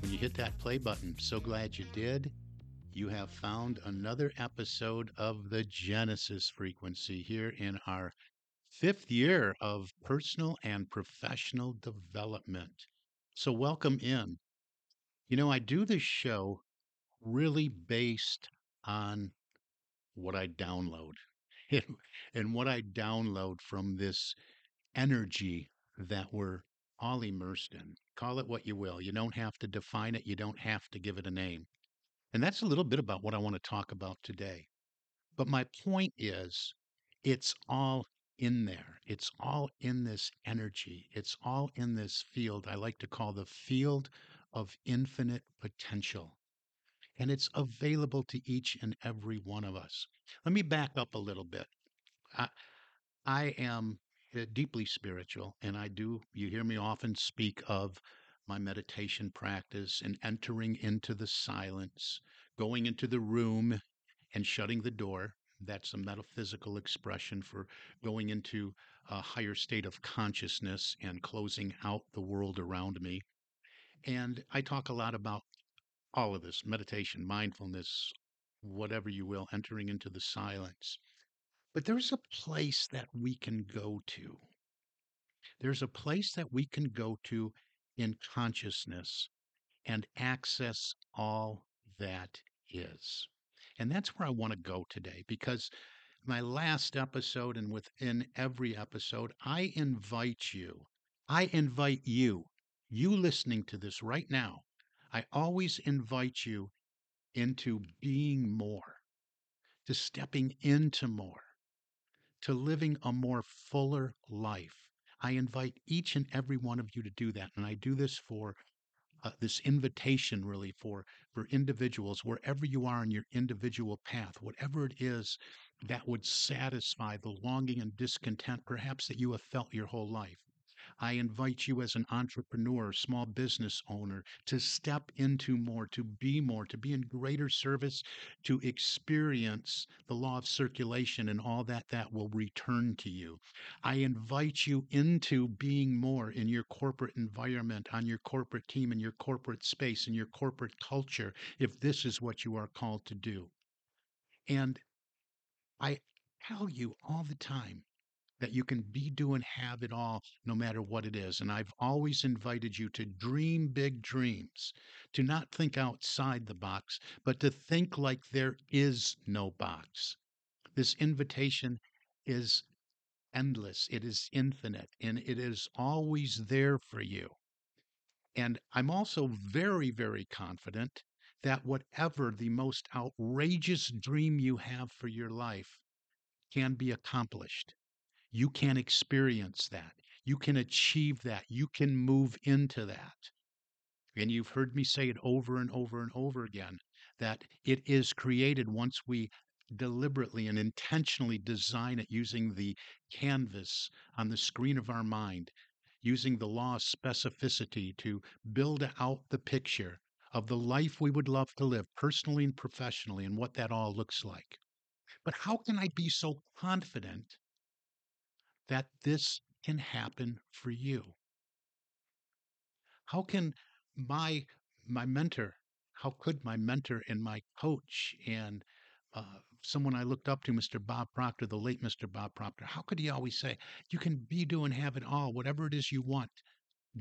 When you hit that play button, so glad you did. You have found another episode of the Genesis frequency here in our fifth year of personal and professional development. So, welcome in. You know, I do this show really based on what I download and what I download from this energy that we're all immersed in. Call it what you will. You don't have to define it, you don't have to give it a name. And that's a little bit about what I want to talk about today. But my point is, it's all in there. It's all in this energy. It's all in this field I like to call the field of infinite potential. And it's available to each and every one of us. Let me back up a little bit. I, I am Uh, deeply spiritual, and I do, you hear me often speak of my meditation practice and entering into the silence, going into the room and shutting the door. That's a metaphysical expression for going into a higher state of consciousness and closing out the world around me. And I talk a lot about all of this meditation, mindfulness, whatever you will, entering into the silence. But there's a place that we can go to. There's a place that we can go to in consciousness and access all that is. And that's where I want to go today because my last episode and within every episode, I invite you, I invite you, you listening to this right now, I always invite you into being more, to stepping into more, to living a more fuller life. I invite each and every one of you to do that. And I do this for uh, this invitation really for for individuals wherever you are in your individual path whatever it is that would satisfy the longing and discontent perhaps that you have felt your whole life I invite you as an entrepreneur, small business owner, to step into more, to be more, to be in greater service, to experience the law of circulation and all that that will return to you. I invite you into being more in your corporate environment, on your corporate team, in your corporate space, in your corporate culture, if this is what you are called to do. And I tell you all the time that you can be, do, and have it all no matter what it is. And I've always invited you to dream big dreams, to not think outside the box, but to think like there is no box. This invitation is endless, it is infinite, and it is always there for you. And I'm also very, very confident that whatever the most outrageous dream you have for your life can be accomplished you can experience that. You can achieve that. You can move into that. And you've heard me say it over and over and over again that it is created once we deliberately and intentionally design it using the canvas on the screen of our mind, using the law of specificity to build out the picture of the life we would love to live personally and professionally and what that all looks like. But how can I be so confident that this can happen for you? How can my my mentor, how could my mentor and my coach and uh, someone I looked up to, Mr. Bob Proctor, the late Mr. Bob Proctor, how could he always say, you can be, do, and have it all, whatever it is you want,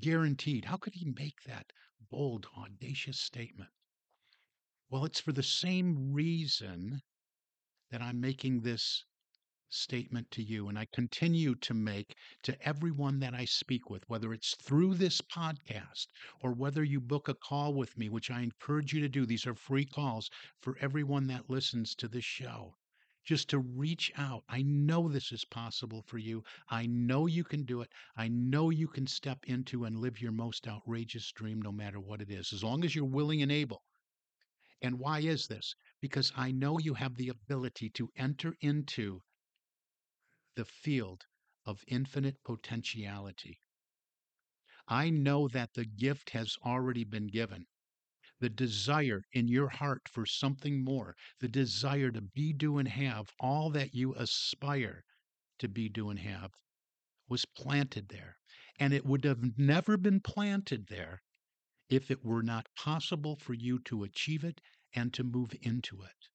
guaranteed? How could he make that bold, audacious statement? Well, it's for the same reason that I'm making this statement to you, and I continue to make to everyone that I speak with, whether it's through this podcast or whether you book a call with me, which I encourage you to do. These are free calls for everyone that listens to this show. Just to reach out. I know this is possible for you. I know you can do it. I know you can step into and live your most outrageous dream, no matter what it is, as long as you're willing and able. And why is this? Because I know you have the ability to enter into the field of infinite potentiality. I know that the gift has already been given. The desire in your heart for something more, the desire to be, do, and have all that you aspire to be, do, and have, was planted there. And it would have never been planted there if it were not possible for you to achieve it and to move into it.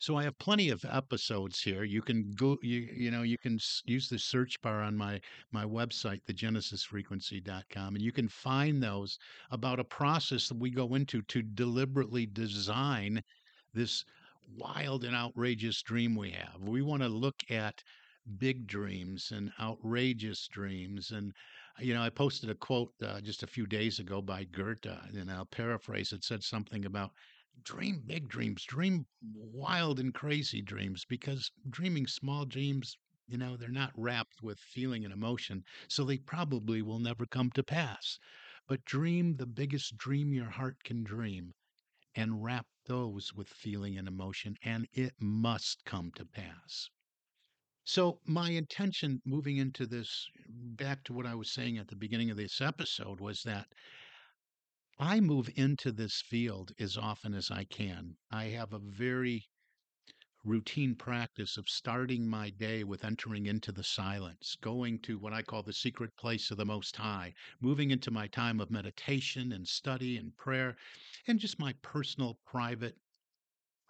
So I have plenty of episodes here. You can go, you you know, you can use the search bar on my my website, thegenesisfrequency.com, and you can find those about a process that we go into to deliberately design this wild and outrageous dream we have. We want to look at big dreams and outrageous dreams and you know i posted a quote uh, just a few days ago by goethe and i'll paraphrase it said something about dream big dreams, dream wild and crazy dreams because dreaming small dreams, you know, they're not wrapped with feeling and emotion, so they probably will never come to pass. But dream the biggest dream your heart can dream and wrap those with feeling and emotion, and it must come to pass. So, my intention moving into this, back to what I was saying at the beginning of this episode, was that I move into this field as often as I can. I have a very routine practice of starting my day with entering into the silence, going to what I call the secret place of the Most High, moving into my time of meditation and study and prayer, and just my personal, private,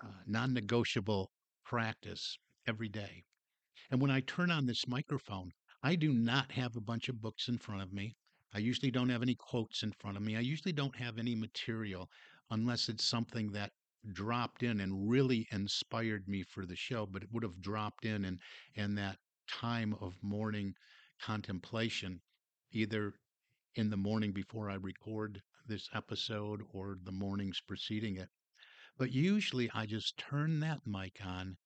uh, non negotiable practice every day. And when I turn on this microphone, I do not have a bunch of books in front of me. I usually don't have any quotes in front of me. I usually don't have any material unless it's something that dropped in and really inspired me for the show, but it would have dropped in and and that time of morning contemplation, either in the morning before I record this episode or the mornings preceding it. But usually I just turn that mic on,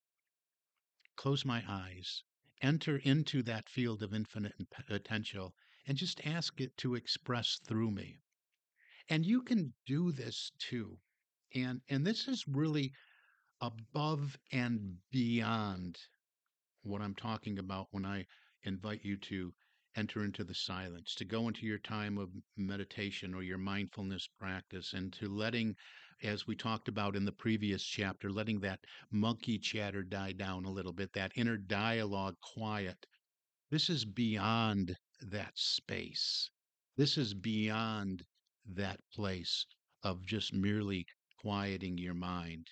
close my eyes, enter into that field of infinite potential, and just ask it to express through me. And you can do this too. And and this is really above and beyond what I'm talking about when I invite you to enter into the silence, to go into your time of meditation or your mindfulness practice, and to letting, as we talked about in the previous chapter, letting that monkey chatter die down a little bit, that inner dialogue quiet. This is beyond that space. This is beyond that place of just merely quieting your mind.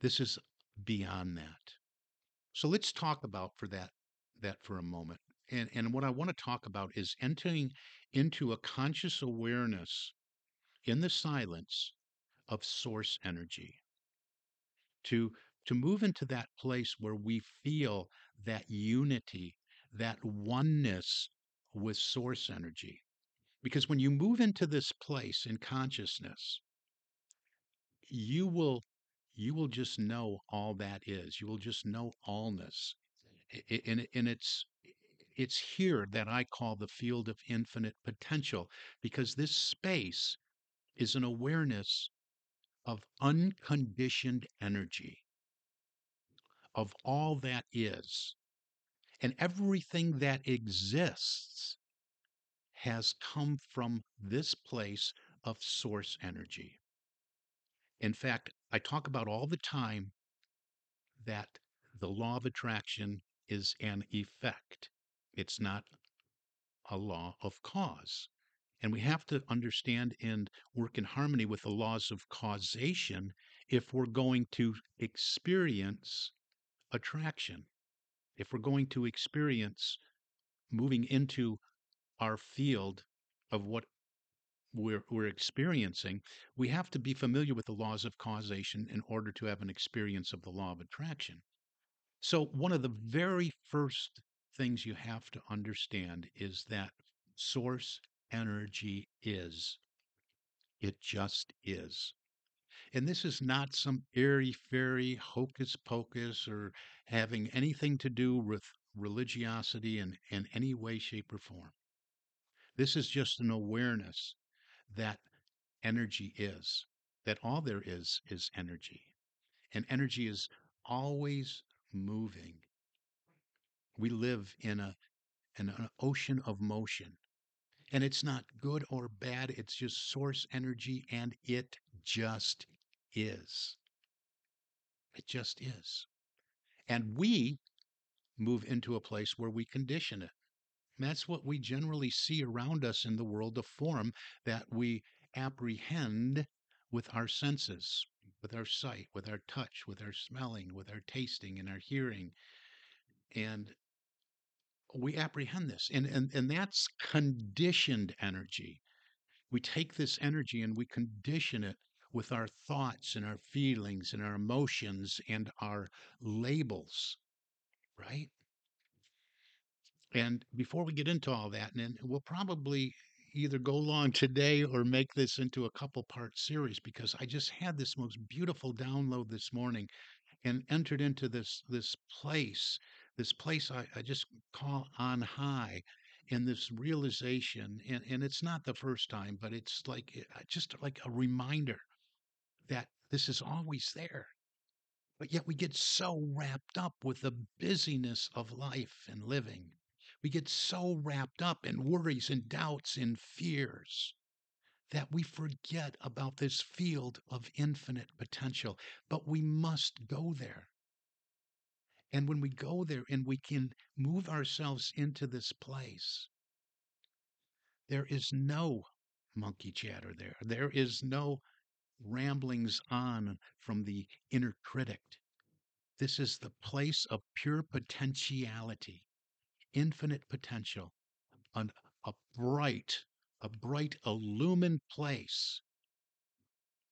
This is beyond that. So let's talk about for that that for a moment. And and what I want to talk about is entering into a conscious awareness in the silence of source energy. To to move into that place where we feel that unity, that oneness with source energy. Because when you move into this place in consciousness, you will you will just know all that is. You will just know allness. And, and it's it's here that I call the field of infinite potential because this space is an awareness of unconditioned energy, of all that is. And everything that exists has come from this place of source energy. In fact, I talk about all the time that the law of attraction is an effect, it's not a law of cause. And we have to understand and work in harmony with the laws of causation if we're going to experience attraction if we're going to experience moving into our field of what we're, we're experiencing, we have to be familiar with the laws of causation in order to have an experience of the law of attraction. So, one of the very first things you have to understand is that source energy is. It just is. And this is not some airy fairy hocus pocus or having anything to do with religiosity in, in any way, shape, or form. This is just an awareness that energy is, that all there is is energy. And energy is always moving. We live in a in an ocean of motion. And it's not good or bad, it's just source energy and it just is. It just is. And we move into a place where we condition it. And that's what we generally see around us in the world of form that we apprehend with our senses, with our sight, with our touch, with our smelling, with our tasting and our hearing. And we apprehend this. And, and, and that's conditioned energy. We take this energy and we condition it with our thoughts and our feelings and our emotions and our labels, right? And before we get into all that, and we'll probably either go long today or make this into a couple part series because I just had this most beautiful download this morning and entered into this this place, this place I, I just call on high in this realization and, and it's not the first time but it's like eh, just like a reminder that this is always there. But yet we get so wrapped up with the busyness of life and living. We get so wrapped up in worries and doubts and fears that we forget about this field of infinite potential. But we must go there. And when we go there and we can move ourselves into this place, there is no monkey chatter there. There is no ramblings on from the inner critic. This is the place of pure potentiality, infinite potential, an, a bright, a bright, illumined place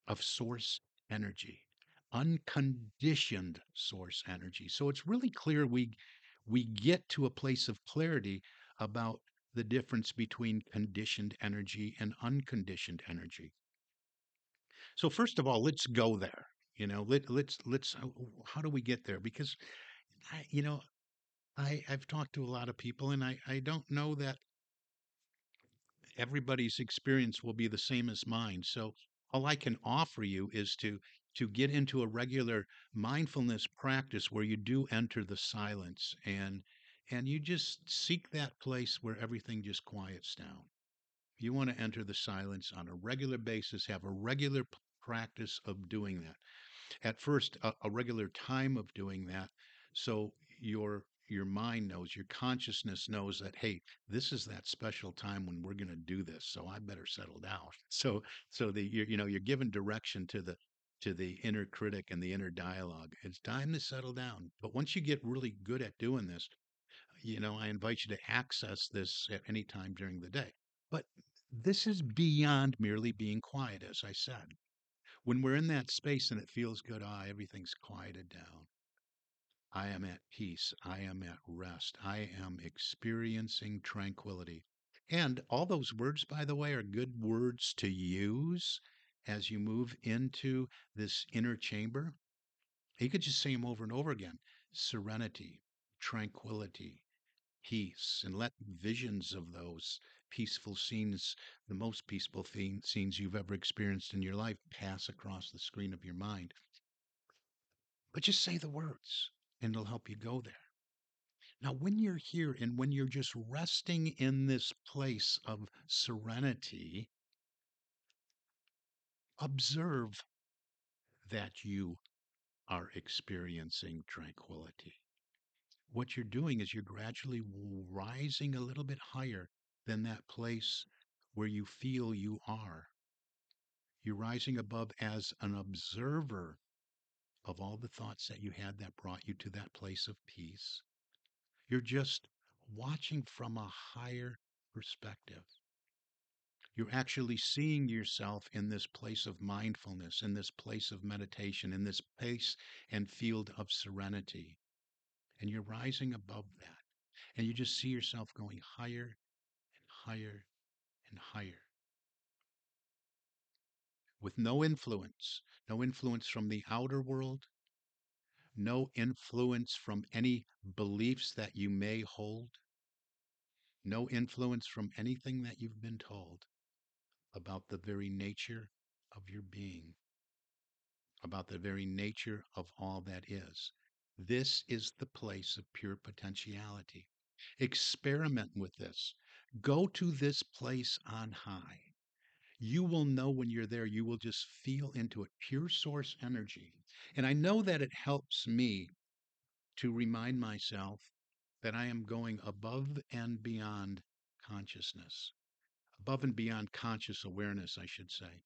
of source energy, unconditioned source energy. So it's really clear we we get to a place of clarity about the difference between conditioned energy and unconditioned energy. So first of all, let's go there. You know, let let's let's uh, how do we get there? Because I, you know, I I've talked to a lot of people, and I I don't know that everybody's experience will be the same as mine. So all I can offer you is to to get into a regular mindfulness practice where you do enter the silence and and you just seek that place where everything just quiets down. You want to enter the silence on a regular basis, have a regular practice of doing that. At first, a, a regular time of doing that, so your your mind knows, your consciousness knows that hey, this is that special time when we're going to do this, so I better settle down. So so the you you know you're given direction to the to the inner critic and the inner dialogue. It's time to settle down. But once you get really good at doing this, you know, I invite you to access this at any time during the day. But this is beyond merely being quiet, as I said when we're in that space and it feels good, ah, everything's quieted down. I am at peace. I am at rest. I am experiencing tranquility. And all those words, by the way, are good words to use as you move into this inner chamber. You could just say them over and over again serenity, tranquility, peace, and let visions of those peaceful scenes, the most peaceful scenes you've ever experienced in your life, pass across the screen of your mind. But just say the words, and it'll help you go there. Now, when you're here and when you're just resting in this place of serenity, observe that you are experiencing tranquility. What you're doing is you're gradually rising a little bit higher than that place where you feel you are. You're rising above as an observer of all the thoughts that you had that brought you to that place of peace. You're just watching from a higher perspective. You're actually seeing yourself in this place of mindfulness, in this place of meditation, in this place and field of serenity. And you're rising above that. And you just see yourself going higher and higher and higher. With no influence, no influence from the outer world, no influence from any beliefs that you may hold, no influence from anything that you've been told about the very nature of your being, about the very nature of all that is. This is the place of pure potentiality. Experiment with this. Go to this place on high. You will know when you're there, you will just feel into it, pure source energy. And I know that it helps me to remind myself that I am going above and beyond consciousness above and beyond conscious awareness, I should say,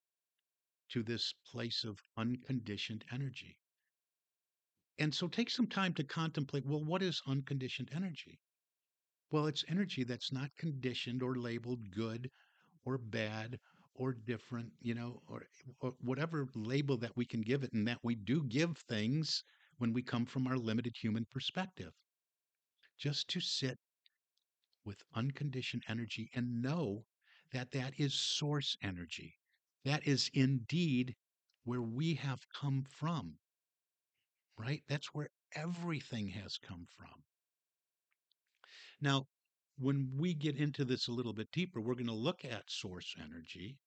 to this place of unconditioned energy. And so take some time to contemplate well, what is unconditioned energy? Well, it's energy that's not conditioned or labeled good or bad or different, you know, or, or, whatever label that we can give it, and that we do give things when we come from our limited human perspective. Just to sit with unconditioned energy and know that that is source energy. That is indeed where we have come from, right? That's where everything has come from. Now, when we get into this a little bit deeper, we're going to look at source energy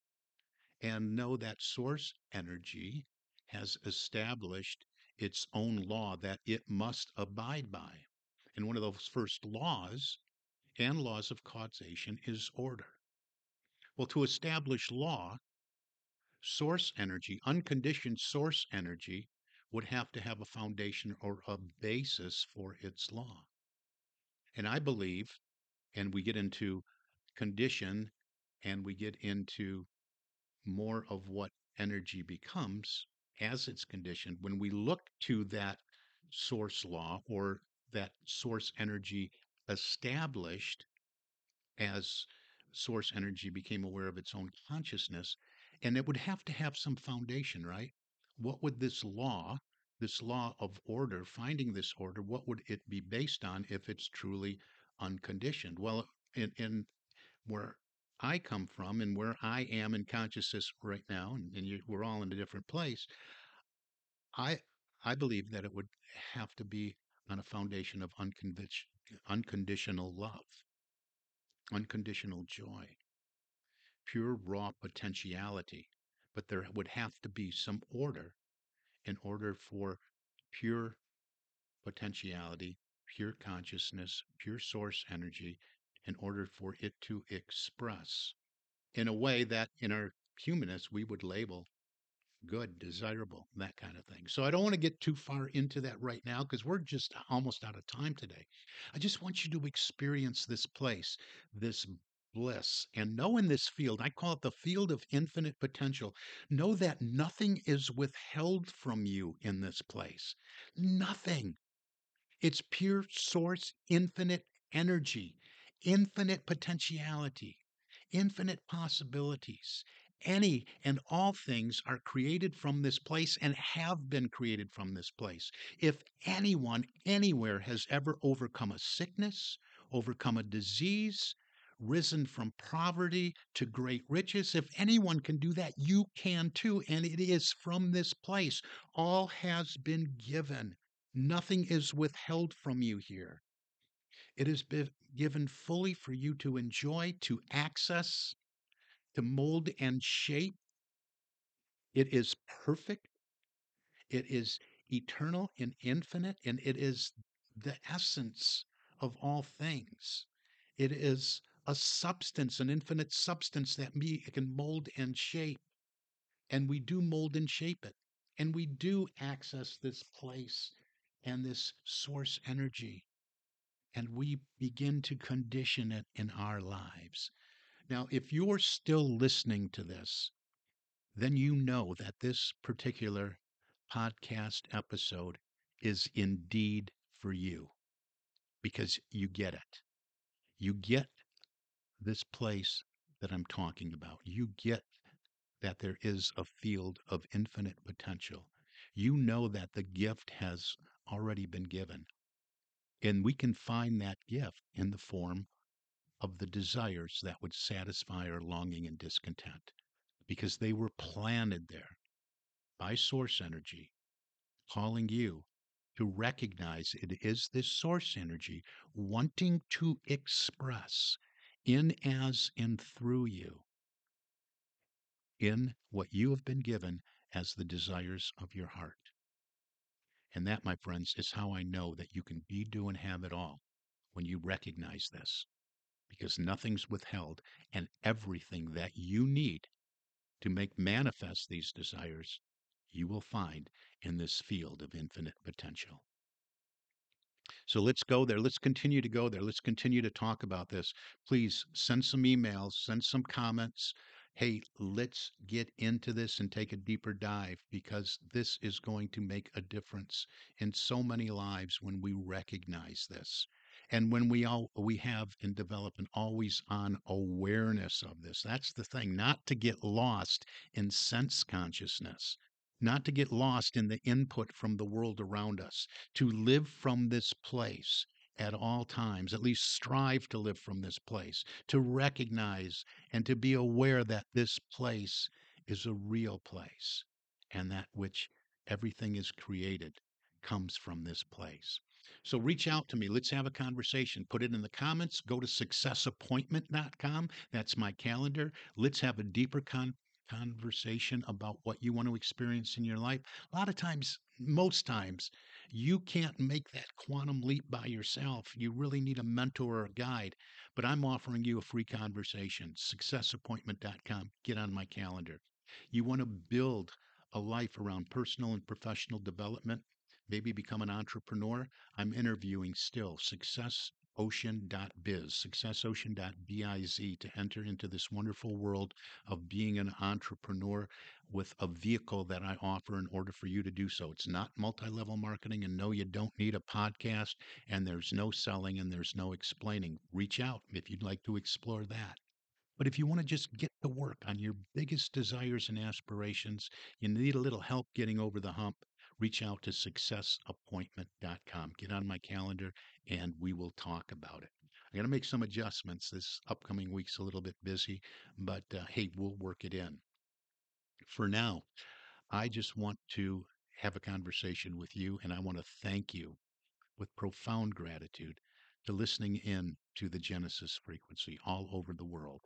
and know that source energy has established its own law that it must abide by. And one of those first laws and laws of causation is order. Well, to establish law, source energy, unconditioned source energy, would have to have a foundation or a basis for its law. And I believe, and we get into condition and we get into more of what energy becomes as it's conditioned, when we look to that source law or that source energy established as source energy became aware of its own consciousness, and it would have to have some foundation, right? What would this law, this law of order, finding this order, what would it be based on if it's truly unconditioned? Well, in, in where I come from and where I am in consciousness right now, and, and you, we're all in a different place, I I believe that it would have to be on a foundation of unconditional love unconditional joy, pure raw potentiality. But there would have to be some order in order for pure potentiality, pure consciousness, pure source energy, in order for it to express in a way that in our humanness we would label good, desirable, that kind of thing. So I don't want to get too far into that right now because we're just almost out of time today. I just want you to experience this place, this bliss, and know in this field, I call it the field of infinite potential. Know that nothing is withheld from you in this place. Nothing. It's pure source, infinite energy, infinite potentiality, infinite possibilities any and all things are created from this place and have been created from this place. If anyone anywhere has ever overcome a sickness, overcome a disease, risen from poverty to great riches, if anyone can do that, you can too. And it is from this place. All has been given, nothing is withheld from you here. It been given fully for you to enjoy, to access, to mold and shape. It is perfect. It is eternal and infinite, and it is the essence of all things. It is a substance, an infinite substance that we can mold and shape. And we do mold and shape it. And we do access this place and this source energy. And we begin to condition it in our lives. Now, if you're still listening to this, then you know that this particular podcast episode is indeed for you because you get it. You get this place that I'm talking about. You get that there is a field of infinite potential. You know that the gift has already been given. And we can find that gift in the form of the desires that would satisfy our longing and discontent because they were planted there by source energy, calling you to recognize it is this source energy wanting to express in, as, and through you in what you have been given as the desires of your heart. And that, my friends, is how I know that you can be, do, and have it all when you recognize this. Because nothing's withheld, and everything that you need to make manifest these desires, you will find in this field of infinite potential. So let's go there. Let's continue to go there. Let's continue to talk about this. Please send some emails, send some comments, hey, let's get into this and take a deeper dive because this is going to make a difference in so many lives when we recognize this. And when we all we have and develop an always on awareness of this. That's the thing, not to get lost in sense consciousness, not to get lost in the input from the world around us, to live from this place at all times, at least strive to live from this place, to recognize and to be aware that this place is a real place and that which everything is created comes from this place. So reach out to me. Let's have a conversation. Put it in the comments. Go to successappointment.com. That's my calendar. Let's have a deeper con- conversation about what you want to experience in your life. A lot of times, most times, you can't make that quantum leap by yourself. You really need a mentor or a guide. But I'm offering you a free conversation. Successappointment.com. Get on my calendar. You want to build a life around personal and professional development, maybe become an entrepreneur. I'm interviewing still success ocean.biz, successocean.biz to enter into this wonderful world of being an entrepreneur with a vehicle that I offer in order for you to do so. It's not multi level marketing, and no, you don't need a podcast, and there's no selling and there's no explaining. Reach out if you'd like to explore that. But if you want to just get to work on your biggest desires and aspirations, you need a little help getting over the hump, reach out to successappointment.com. Get on my calendar and we will talk about it. I got to make some adjustments. This upcoming week's a little bit busy, but uh, hey, we'll work it in. For now, I just want to have a conversation with you, and I want to thank you with profound gratitude to listening in to the Genesis frequency all over the world.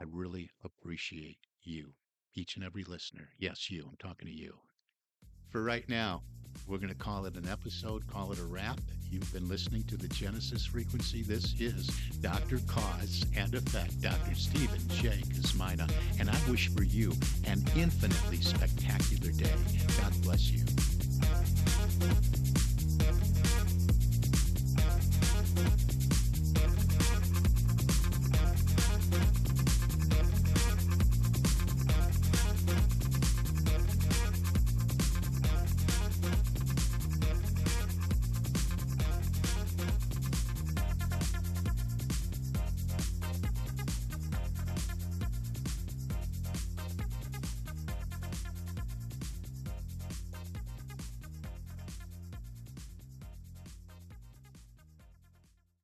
I really appreciate you, each and every listener. Yes, you. I'm talking to you for right now, we're going to call it an episode, call it a wrap. You've been listening to the Genesis frequency. This is Dr. Koz and Effect, Dr. Stephen J. Kosmyna, and I wish for you an infinitely spectacular day. God bless you.